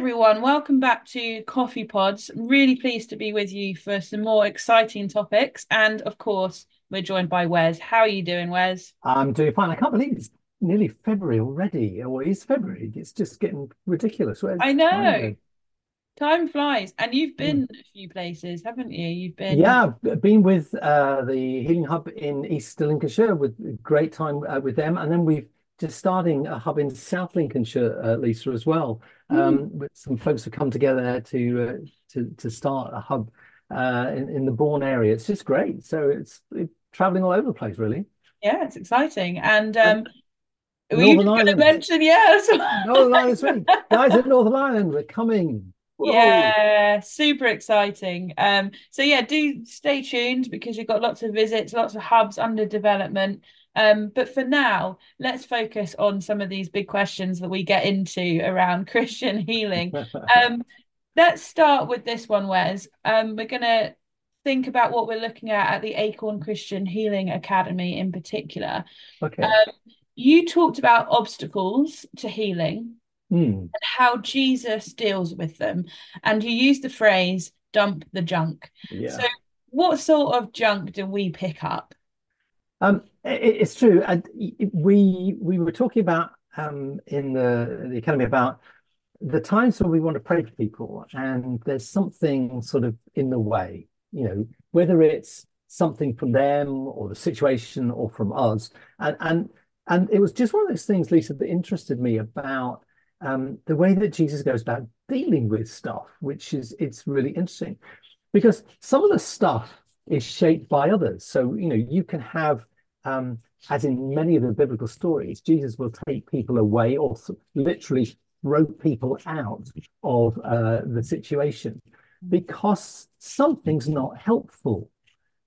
Everyone, welcome back to Coffee Pods. Really pleased to be with you for some more exciting topics. And of course, we're joined by Wes. How are you doing, Wes? I'm doing fine. I can't believe it's nearly February already, or it's February. It's just getting ridiculous. Where's I the time know, time flies. And you've Mm. been a few places, haven't you? You've been, Yeah, I've been with uh, the Healing Hub in East Lincolnshire with great time uh, with them, and then we've just starting a hub in South Lincolnshire, uh, Lisa, as well. Hmm, Um, with some folks have come together to uh, to to start a hub uh, in in the Bourne area. It's just great. So it's, it's traveling all over the place, really. yeah, it's exciting. And um, were you going to mention, yes? Northern Ireland Guys in Northern Ireland, we're coming. Whoa. Yeah, super exciting. Um, so yeah, do stay tuned because we've got lots of visits, lots of hubs under development. Um, but for now, let's focus on some of these big questions that we get into around Christian healing. Um, let's start with this one, Wes. Um, we're gonna think about what we're looking at at the Acorn Christian Healing Academy in particular. Okay. Um, you talked about obstacles to healing Hmm. and how Jesus deals with them. And you use the phrase dump the junk. Yeah. So, what sort of junk do we pick up? Um, it, it's true. And we we were talking about um in the the academy about the times when we want to pray for people, and there's something sort of in the way, you know, whether it's something from them or the situation or from us. And and and it was just one of those things, Lisa, that interested me about um the way that Jesus goes about dealing with stuff, which is it's really interesting. because some of the stuff is shaped by others. So, you know, you can have, um, as in many of the biblical stories, Jesus will take people away or literally throw people out of uh, the situation because something's not helpful.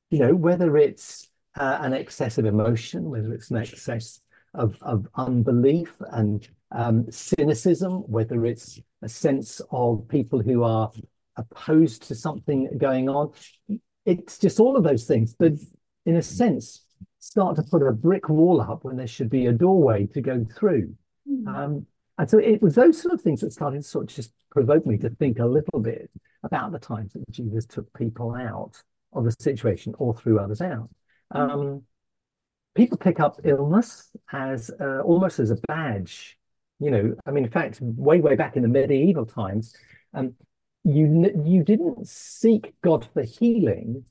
You know, whether it's uh, an excess of emotion, whether it's an excess of, of unbelief and um, cynicism, whether it's a sense of people who are opposed to something going on. It's just all of those things But in a sense, start to put a brick wall up when there should be a doorway to go through. Mm. Um, and so it was those sort of things that started to sort of just provoke me to think a little bit about the times that Jesus took people out of a situation or threw others out. Um, people pick up illness as uh, almost as a badge. You know, I mean, in fact, way, way back in the medieval times, um, you you didn't seek God for healing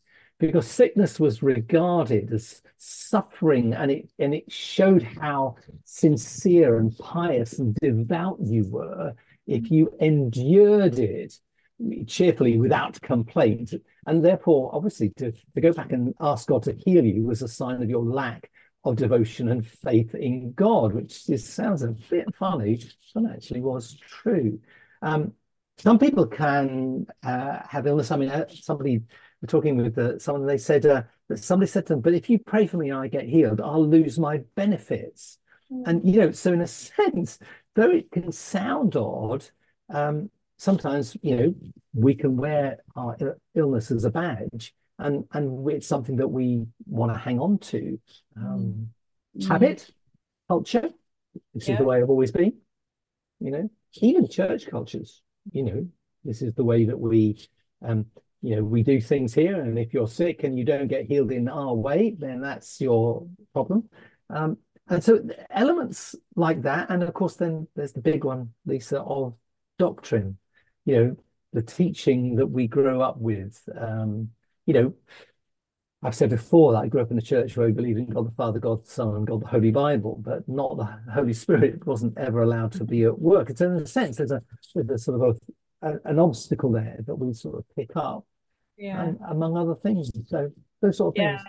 because sickness was regarded as suffering, and it and it showed how sincere and pious and devout you were if you endured it cheerfully without complaint. And therefore, obviously, to, to go back and ask God to heal you was a sign of your lack of devotion and faith in God, which sounds a bit funny, but actually was true. Um, some people can uh, have illness. I mean, uh, somebody we're talking with uh, someone, they said uh, that somebody said to them, "But if you pray for me and I get healed, I'll lose my benefits." And you know, so in a sense, though it can sound odd, um, sometimes you know we can wear our illness as a badge, and and it's something that we want to hang on to. Mm. Um, Mm. habit, culture. This is the way I've always been. You know, even church cultures. You know, this is the way that we, um, you know, we do things here. And if you're sick and you don't get healed in our way, then that's your problem. Um, and so elements like that, and of course, then there's the big one, Lisa, of doctrine. You know, the teaching that we grow up with. Um, you know, I've said before that I grew up in a church where we believed in God the Father, God the Son, and God the Holy Bible, but not the Holy Spirit wasn't ever allowed to be at work. It's in a sense there's a there's a sort of a, a- an obstacle there that we sort of pick up, Yeah. and among other things. So those sort of Yeah. things.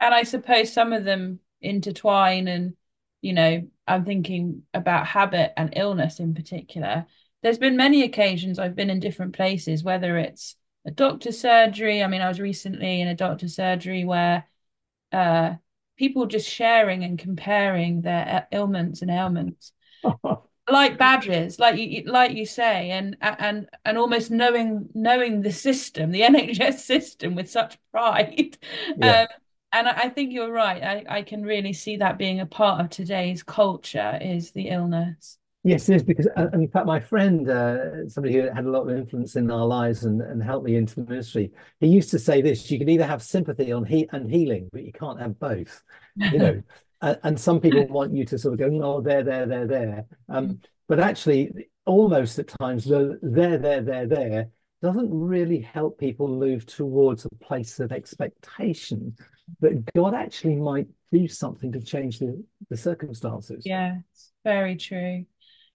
And I suppose some of them intertwine, and, you know, I'm thinking about habit and illness in particular. There's been many occasions I've been in different places, whether it's a doctor's surgery. I mean, I was recently in a doctor's surgery where uh, people just sharing and comparing their ailments and ailments like badges like you like you say and and and almost knowing knowing the system the NHS system with such pride Yeah. um and I, I think you're right I, I can really see that being a part of today's culture is the illness Yes, it is because, uh, in fact, my friend, uh, somebody who had a lot of influence in our lives and, and helped me into the ministry, he used to say this: you can either have sympathy on he and healing, but you can't have both. You know, uh, and some people want you to sort of go, "Oh, there, there, there, there," um, but actually, almost at times, the there, there, there, there doesn't really help people move towards a place of expectation that God actually might do something to change the, the circumstances. Yeah, very true.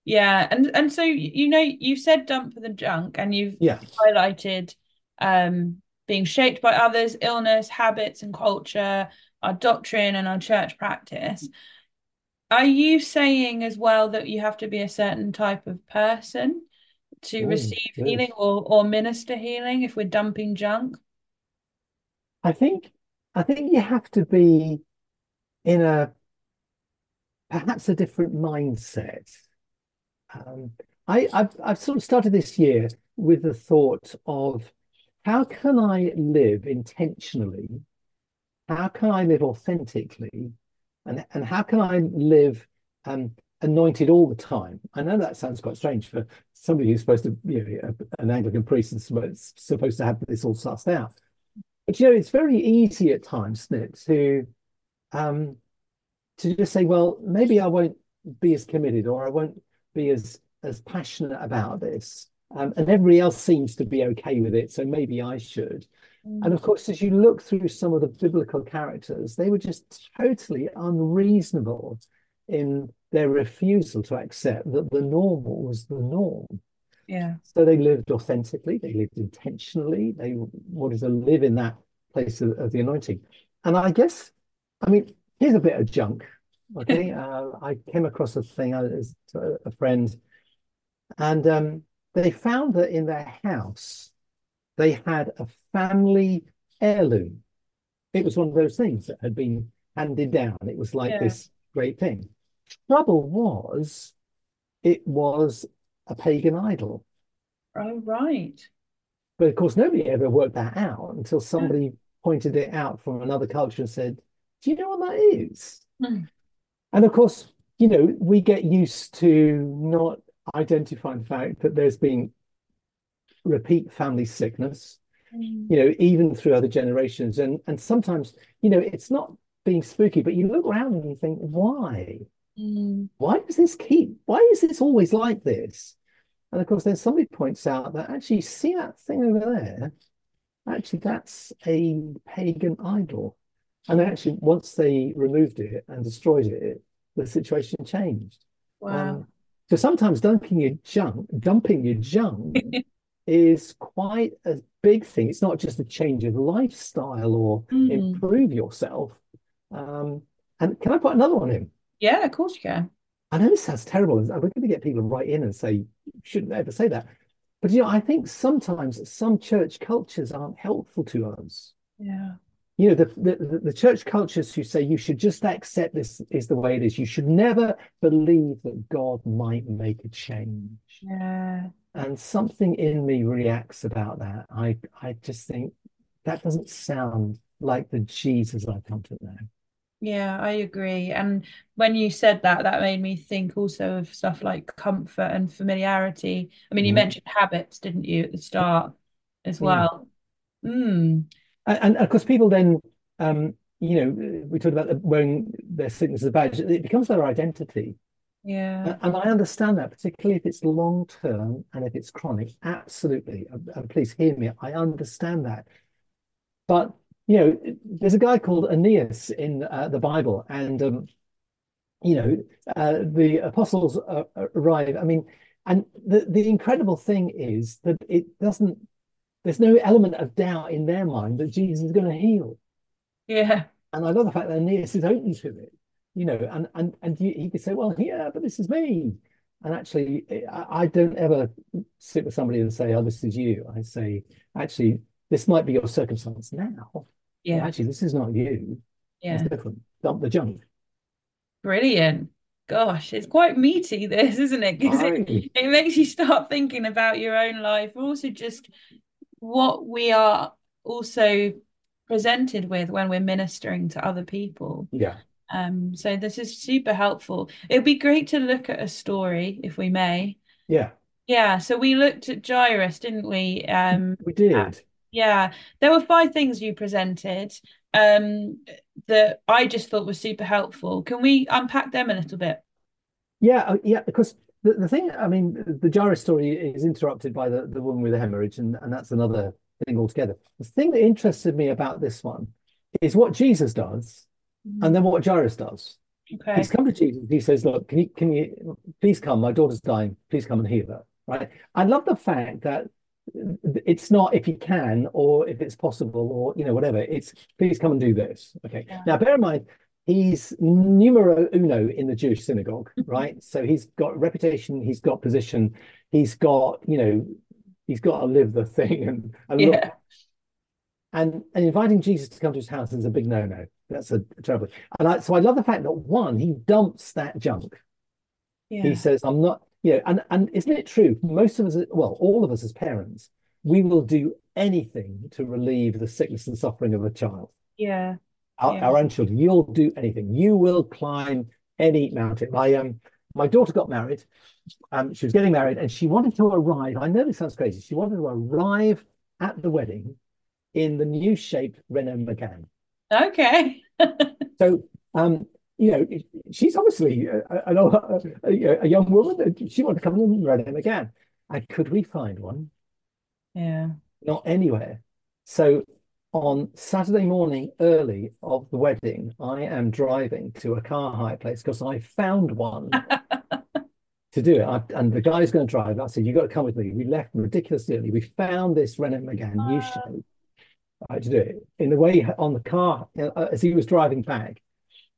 Yeah, and and so you know you said dump for the junk, and you've Yeah. highlighted um, being shaped by others, illness, habits, and culture, our doctrine, and our church practice. Are you saying as well that you have to be a certain type of person to Oh, receive good. healing or or minister healing if we're dumping junk? I think I think you have to be in a perhaps a different mindset. Um, I, I've I've sort of started this year with the thought of how can I live intentionally? How can I live authentically? And and how can I live um, anointed all the time? I know that sounds quite strange for somebody who's supposed to, you know, an Anglican priest supposed supposed to have this all sussed out. But you know, it's very easy at times, isn't it, to um, to just say, well, maybe I won't be as committed or I won't be as as passionate about this. Um, and everybody else seems to be okay with it, so maybe I should. And Mm, of course, as you look through some of the biblical characters, they were just totally unreasonable in their refusal to accept that the normal was the norm. yeah. So they lived authentically, they lived intentionally, they wanted to live in that place of, of the anointing. And I guess, I mean, here's a bit of junk. Okay, uh, I came across a thing uh, as a, a friend, and um, they found that in their house they had a family heirloom. It was one of those things that had been handed down. It was like Yeah. this great thing. Trouble was, it was a pagan idol. Oh, right. But of course, nobody ever worked that out until Yeah. somebody pointed it out from another culture and said, Do you know what that is? Mm, And of course, you know, we get used to not identifying the fact that there's been repeat family sickness, mm, you know, even through other generations. And and sometimes, you know, it's not being spooky, but you look around and you think, why? mm. Why does this keep, why is this always like this? And of course, then somebody points out that actually, see that thing over there? Actually, that's a pagan idol. And actually, once they removed it and destroyed it, the situation changed. Wow. Um, so sometimes dumping your junk, dumping your junk is quite a big thing. It's not just a change of lifestyle or Mm. improve yourself. Um, and can I put another one in? Yeah, of course you can. I know this sounds terrible. We're going to get people to write in and say, you shouldn't ever say that. But you know, I think sometimes some church cultures aren't helpful to us. Yeah. You know, the, the the church cultures who say you should just accept this is the way it is. You should never believe that God might make a change. Yeah. And something in me reacts about that. I I just think that doesn't sound like the Jesus I've come to know. Yeah, I agree. And when you said that, that made me think also of stuff like comfort and familiarity. I mean, you Mhm. mentioned habits, didn't you, at the start as Yeah. well? Mm. And, of course, people then, um, you know, we talked about wearing their sickness as a badge. It becomes their identity, Yeah. and, I understand that, particularly if it's long term and if it's chronic. Absolutely, and, and please hear me. I understand that, but you know, there's a guy called Aeneas in uh, the Bible, and um, you know, uh, the apostles uh, arrive. I mean, and the the incredible thing is that it doesn't. There's no element of doubt in their mind that Jesus is going to heal. Yeah. And I love the fact that Aeneas is open to it, you know, and and and you, he could say, well, yeah, but this is me. And actually, I, I don't ever sit with somebody and say, oh, this is you. I say, actually, this might be your circumstance now, Yeah. actually, this is not you. Yeah. It's different. Dump the junk. Brilliant. Gosh, it's quite meaty, this, isn't it? Because it, it makes you start thinking about your own life, also just what we are also presented with when we're ministering to other people. Yeah. Um, so this is super helpful. It'd be great to look at a story, if we may. Yeah, Yeah, so we looked at Jairus, didn't we? Um, we uh, did. yeah, there were five things you presented um, that I just thought was super helpful. Can we unpack them a little bit? Yeah, uh, yeah, because the, the thing, I mean, the Jairus story is interrupted by the, the woman with the hemorrhage, and, and that's another thing altogether. The thing that interested me about this one is what Jesus does and then what Jairus does. Okay. He's come to Jesus. He says, "Look, can you can you please come? My daughter's dying. Please come and heal her." Right? I love the fact that it's not if you can or if it's possible or you know whatever. It's please come and do this. Okay. Yeah. Now, bear in mind, he's numero uno in the Jewish synagogue, mm-hmm. right? So he's got reputation, he's got position, he's got you know, he's got to live the thing and and look. Yeah. And and inviting Jesus to come to his house is a big no-no. That's a terrible. And I, so I love the fact that one, he dumps that junk. Yeah. He says, "I'm not." You know, and and isn't it true? Most of us, well, all of us as parents, we will do anything to relieve the sickness and suffering of a child. Yeah. Our, Yeah. our own children, you'll do anything. You will climb any mountain. My um, my daughter got married. Um, she was getting married, and she wanted to arrive. I know this sounds crazy. She wanted to arrive at the wedding in the new shaped Renault Megane. Okay. So, um, you know, she's obviously a, a, a, a young woman. She wanted to come in him again. And could we find one? Yeah. Not anywhere. So on Saturday morning, early of the wedding, I am driving to a car hire place because I found one to do it. I, and the guy's going to drive. I said, You've got to come with me." We left ridiculously early. We found this Renault Megane new Oh. shape right, to do it. In the way on the car, uh, as he was driving back,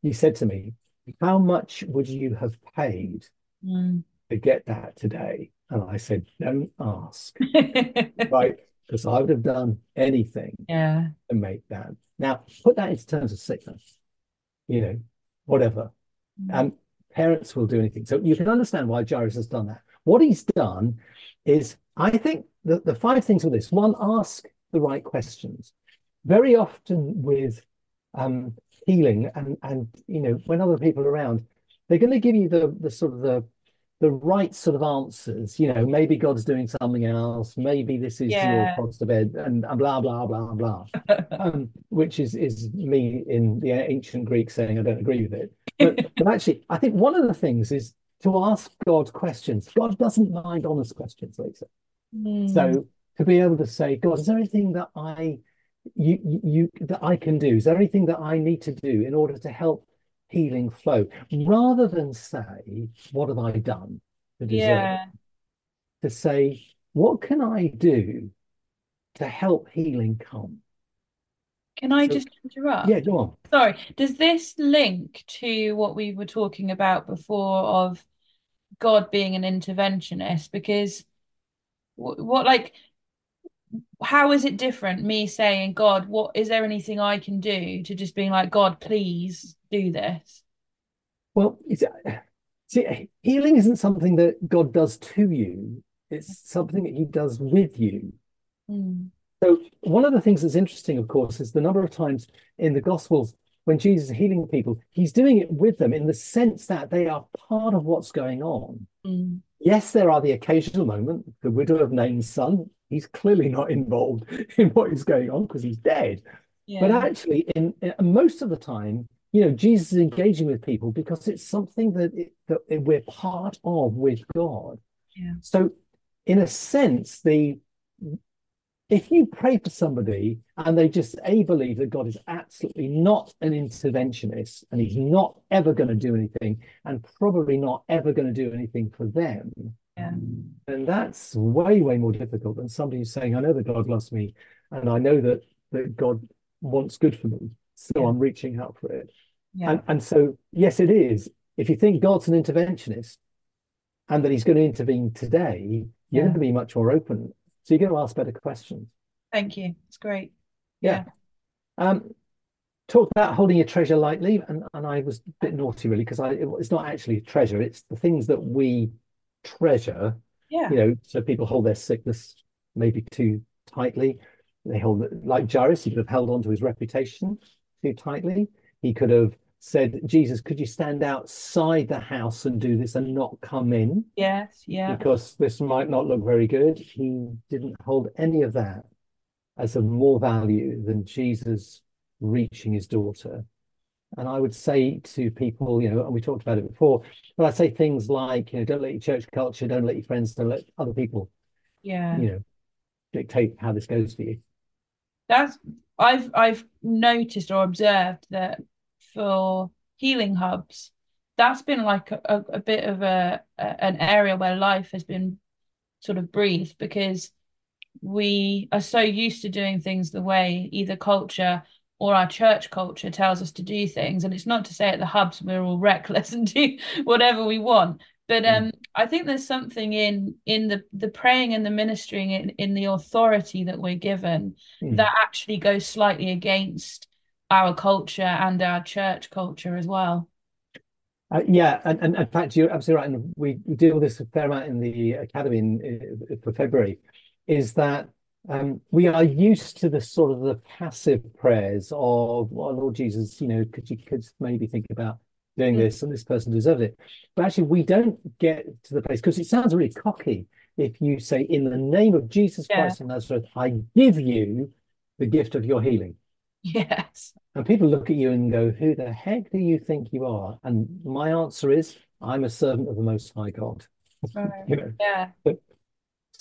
he said to me, "How much would you have paid Mm. to get that today?" And I said, "Don't ask, right? Because I would have done anything Yeah. to make that." Now, put that into terms of sickness, you know, whatever. Mm. Um, parents will do anything. So you can understand why Jairus has done that. What he's done is, I think, the, the five things with this one, ask the right questions. Very often with um, healing and and you know when other people are around, they're going to give you the the sort of the the right sort of answers. You know, maybe God's doing something else. Maybe this is your Yeah. cross to bed, and, and blah blah blah blah. Um, which is is me in the ancient Greek saying I don't agree with it. But, but actually, I think one of the things is to ask God questions. God doesn't mind honest questions, Lisa. Mm. So to be able to say, God, is there anything that I you you- that I can do? Is there anything that I need to do in order to help healing flow? Rather than say, what have I done to deserve? Yeah. To say, what can I do to help healing come? Can I So- just interrupt? Yeah, go on. Sorry. Does this link to what we were talking about before of God being an interventionist? Because wh- what, like, how is it different? Me saying, God, what is there anything I can do to just being like, God, please do this? Well, it's, see, healing isn't something that God does to you. It's something that He does with you. Mm. So one of the things that's interesting, of course, is the number of times in the Gospels when Jesus is healing people, he's doing it with them in the sense that they are part of what's going on. Mm. Yes, there are the occasional moment, the widow of Nain's son, he's clearly not involved in what is going on because he's dead. But actually, in, in most of the time, you know, Jesus is engaging with people because it's something that, it, that we're part of with God. Yeah. So, in a sense, the if you pray for somebody and they just a believe that God is absolutely not an interventionist and He's not ever going to do anything and probably not ever going to do anything for them, Yeah. and that's way, way more difficult than somebody who's saying, I know that God loves me and I know that, that God wants good for me. So Yeah. I'm reaching out for it. Yeah. And, and so, yes, it is. If you think God's an interventionist and that he's going to intervene today, you're going to be much more open. So you're going to ask better questions. Thank you. It's great. Yeah. Um, talk about holding your treasure lightly. And, and I was a bit naughty, really, because I it, it's not actually treasure, it's the things that we treasure Yeah. you know, so people hold their sickness maybe too tightly. They hold like Jairus, he could have held on to his reputation too tightly. He could have said, Jesus, could you stand outside the house and do this and not come in? Yes, yeah. Because this might not look very good. He didn't hold any of that as of more value than Jesus reaching his daughter. And I would say to people, you know, and we talked about it before, but I say things like, you know, don't let your church culture, don't let your friends, don't let other people, yeah, you know, dictate how this goes for you. That's I've I've noticed or observed that for healing hubs, that's been like a, a, bit of a, a an area where life has been sort of breathed because we are so used to doing things the way either culture or our church culture tells us to do things. And it's not to say at the hubs we're all reckless and do whatever we want. But um, mm. I think there's something in in the the praying and the ministering in, in the authority that we're given mm. that actually goes slightly against our culture and our church culture as well. Uh, yeah, and, and in fact, you're absolutely right. And we, we deal with this a fair amount in the academy in, in, for February. Is that um, we are used to the sort of the passive prayers of, oh, Lord Jesus, you know, could you could maybe think about doing mm. this and this person deserves it. But actually, we don't get to the place because it sounds really cocky if you say, in the name of Jesus yeah. Christ of Nazareth, I give you the gift of your healing. Yes. And people look at you and go, Who the heck do you think you are? And my answer is, I'm a servant of the Most High God. Right. you know? Yeah. But,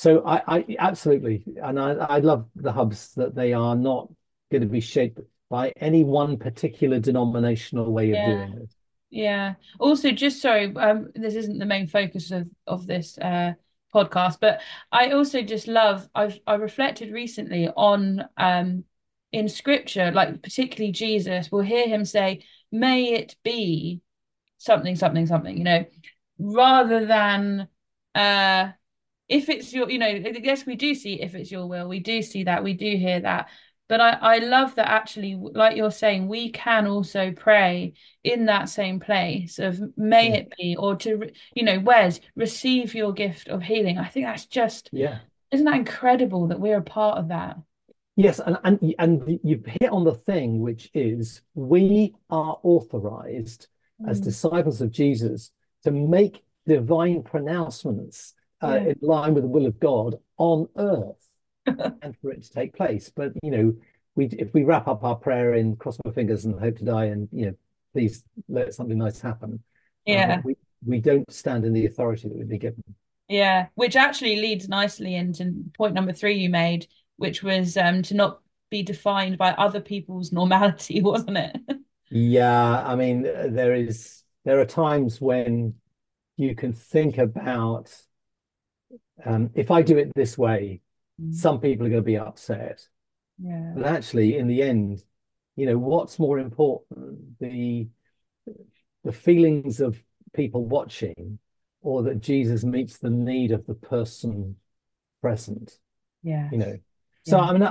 so I, I absolutely, and I, I love the hubs that they are not going to be shaped by any one particular denominational way of doing it. Yeah. Also, just sorry, um, this isn't the main focus of of this uh podcast, but I also just love. I've I reflected recently on um in scripture, like particularly Jesus, we'll hear him say, May it be something, something, something, you know, rather than uh if it's your, you know, yes, we do see if it's your will, we do see that, we do hear that. But I, I love that actually, like you're saying, we can also pray in that same place of may yeah. it be, or to, you know, where's receive your gift of healing. I think that's just, yeah, isn't that incredible that we're a part of that? Yes, and, and and you've hit on the thing, which is we are authorized mm. as disciples of Jesus to make divine pronouncements uh, yeah. in line with the will of God on earth, and for it to take place. But you know, we if we wrap up our prayer in cross my fingers and hope to die, and you know, please let something nice happen. Uh, yeah, we we don't stand in the authority that we've been given. Yeah, which actually leads nicely into point number three you made which was um, to not be defined by other people's normality, wasn't it? yeah, I mean, there is there are times when you can think about um, if I do it this way, mm. some people are going to be upset. Yeah. But actually, in the end, you know, what's more important, the the feelings of people watching, or that Jesus meets the need of the person present. Yeah. You know, so yeah. I mean,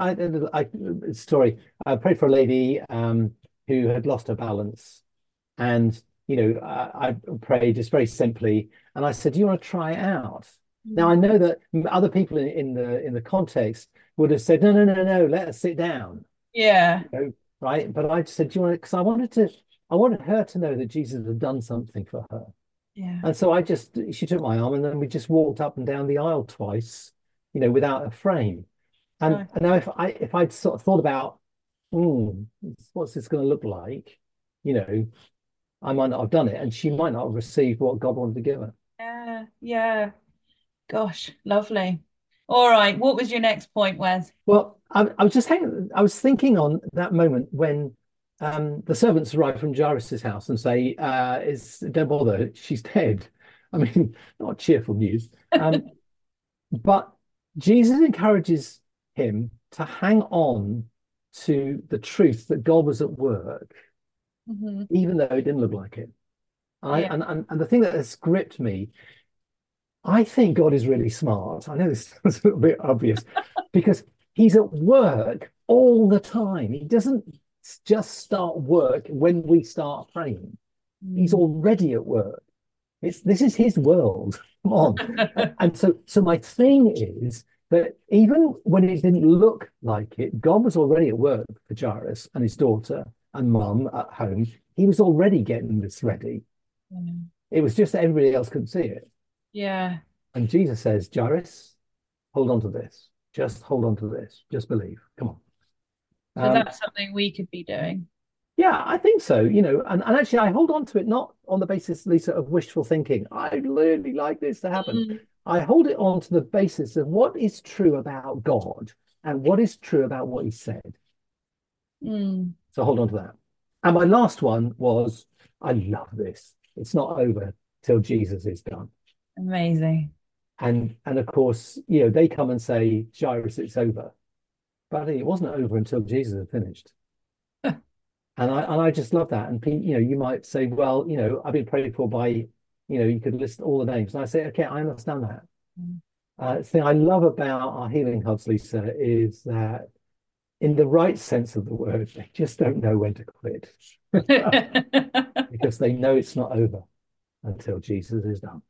I, I, story. I prayed for a lady um, who had lost her balance, and you know, I, I prayed just very simply, and I said, "Do you want to try it out?" Now I know that other people in, in, the in the context would have said, "No, no, no, no, let us sit down." Yeah. You know, right. But I just said, "Do you want?" To because I wanted to, I wanted her to know that Jesus had done something for her. Yeah. And so I just, she took my arm, and then we just walked up and down the aisle twice, you know, without a frame. And, right. and now if I if I'd sort of thought about, mm, what's this going to look like, you know, I might not have done it, and she might not have received what God wanted to give her. Yeah, yeah. Gosh, lovely. All right, what was your next point, Wes? Well, I, I was just hanging. I was thinking on that moment when um, the servants arrive from Jairus's house and say, uh, "Is don't bother, she's dead." I mean, not cheerful news. Um, but Jesus encourages him to hang on to the truth that God was at work, mm-hmm. even though it didn't look like it. I, yeah. and, and, and the thing that has gripped me, I think God is really smart. I know this is a little bit obvious because he's at work all the time. He doesn't just start work when we start praying. Mm. He's already at work. It's this is his world. Come on. and so so my thing is that even when it didn't look like it, God was already at work for Jairus and his daughter and mum at home. he was already getting this ready. Yeah. It was just that everybody else couldn't see it. Yeah. And Jesus says, Jairus, hold on to this. Just hold on to this. Just believe. Come on. So Um, that's something we could be doing. yeah, I think so. You know, and, and actually, I hold on to it not on the basis, Lisa, of wishful thinking. I'd really like this to happen. Mm. I hold it on to the basis of what is true about God and what is true about what he said. Mm. So hold on to that. And my last one was, I love this. It's not over till Jesus is done. Amazing. And and of course, you know, they come and say, Jairus, it's over. But it wasn't over until Jesus had finished. And I and I just love that. And you know, you might say, well, you know, I've been prayed for by, you know, you could list all the names. And I say, okay, I understand that. Mm. Uh, the thing I love about our healing hubs, Lisa, is that in the right sense of the word, they just don't know when to quit because they know it's not over until Jesus is done.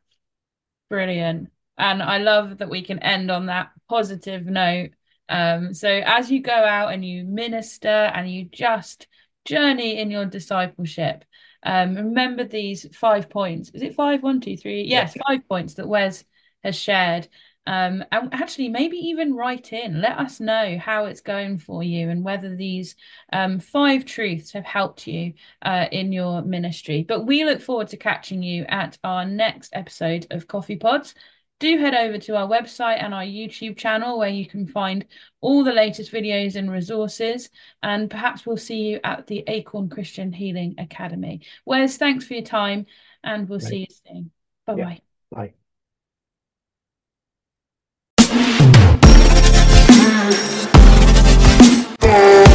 Brilliant. And I love that we can end on that positive note. Um, so as you go out and you minister and you just journey in your discipleship, um, remember these five points. Is it five? One, two, three. Yes, five points that Wes has shared. Um, and actually, maybe even write in. Let us know how it's going for you and whether these um, five truths have helped you uh, in your ministry. But we look forward to catching you at our next episode of Coffee Pods. Do head over to our website and our YouTube channel where you can find all the latest videos and resources. And perhaps we'll see you at the Acorn Christian Healing Academy. Wes, thanks for your time and we'll Right. see you soon. Bye bye. Bye. Oh.